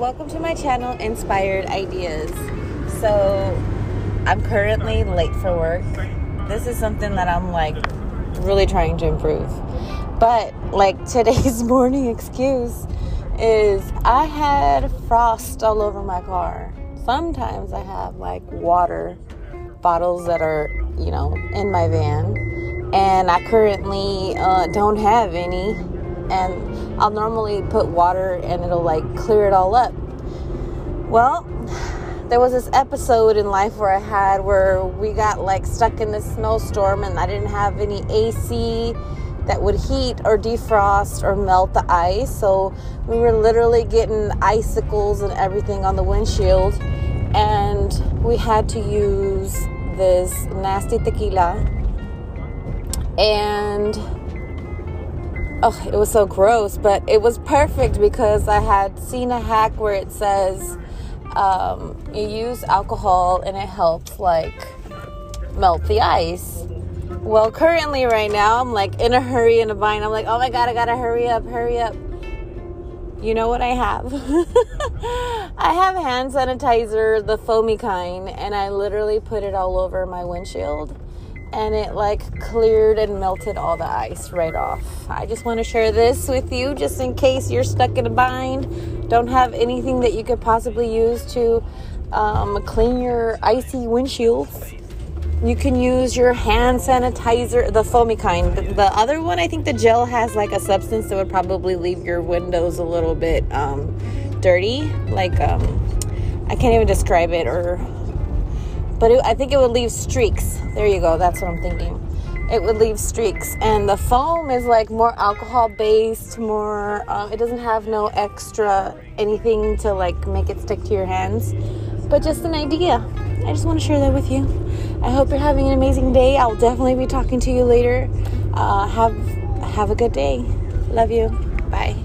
welcome to my channel, Inspired Ideas. So, I'm currently late for work. This is something that I'm like really trying to improve. But, like, today's morning excuse is I had frost all over my car. Sometimes I have like water bottles that are, you know, in my van, and I currently uh, don't have any and I'll normally put water and it'll like clear it all up. Well, there was this episode in life where I had where we got like stuck in this snowstorm and I didn't have any AC that would heat or defrost or melt the ice. So we were literally getting icicles and everything on the windshield. And we had to use this nasty tequila. And oh, it was so gross, but it was perfect because I had seen a hack where it says um, you use alcohol and it helps like melt the ice. Well, currently, right now, I'm like in a hurry in a bind. I'm like, oh my god, I gotta hurry up, hurry up. You know what I have? I have hand sanitizer, the foamy kind, and I literally put it all over my windshield and it like cleared and melted all the ice right off. I just want to share this with you just in case you're stuck in a bind, don't have anything that you could possibly use to um, clean your icy windshields. You can use your hand sanitizer, the foamy kind. The other one, I think the gel has like a substance that would probably leave your windows a little bit um, dirty. Like, um, I can't even describe it or but it, I think it would leave streaks. There you go. That's what I'm thinking. It would leave streaks, and the foam is like more alcohol based. More, um, it doesn't have no extra anything to like make it stick to your hands. But just an idea. I just want to share that with you. I hope you're having an amazing day. I'll definitely be talking to you later. Uh, have have a good day. Love you. Bye.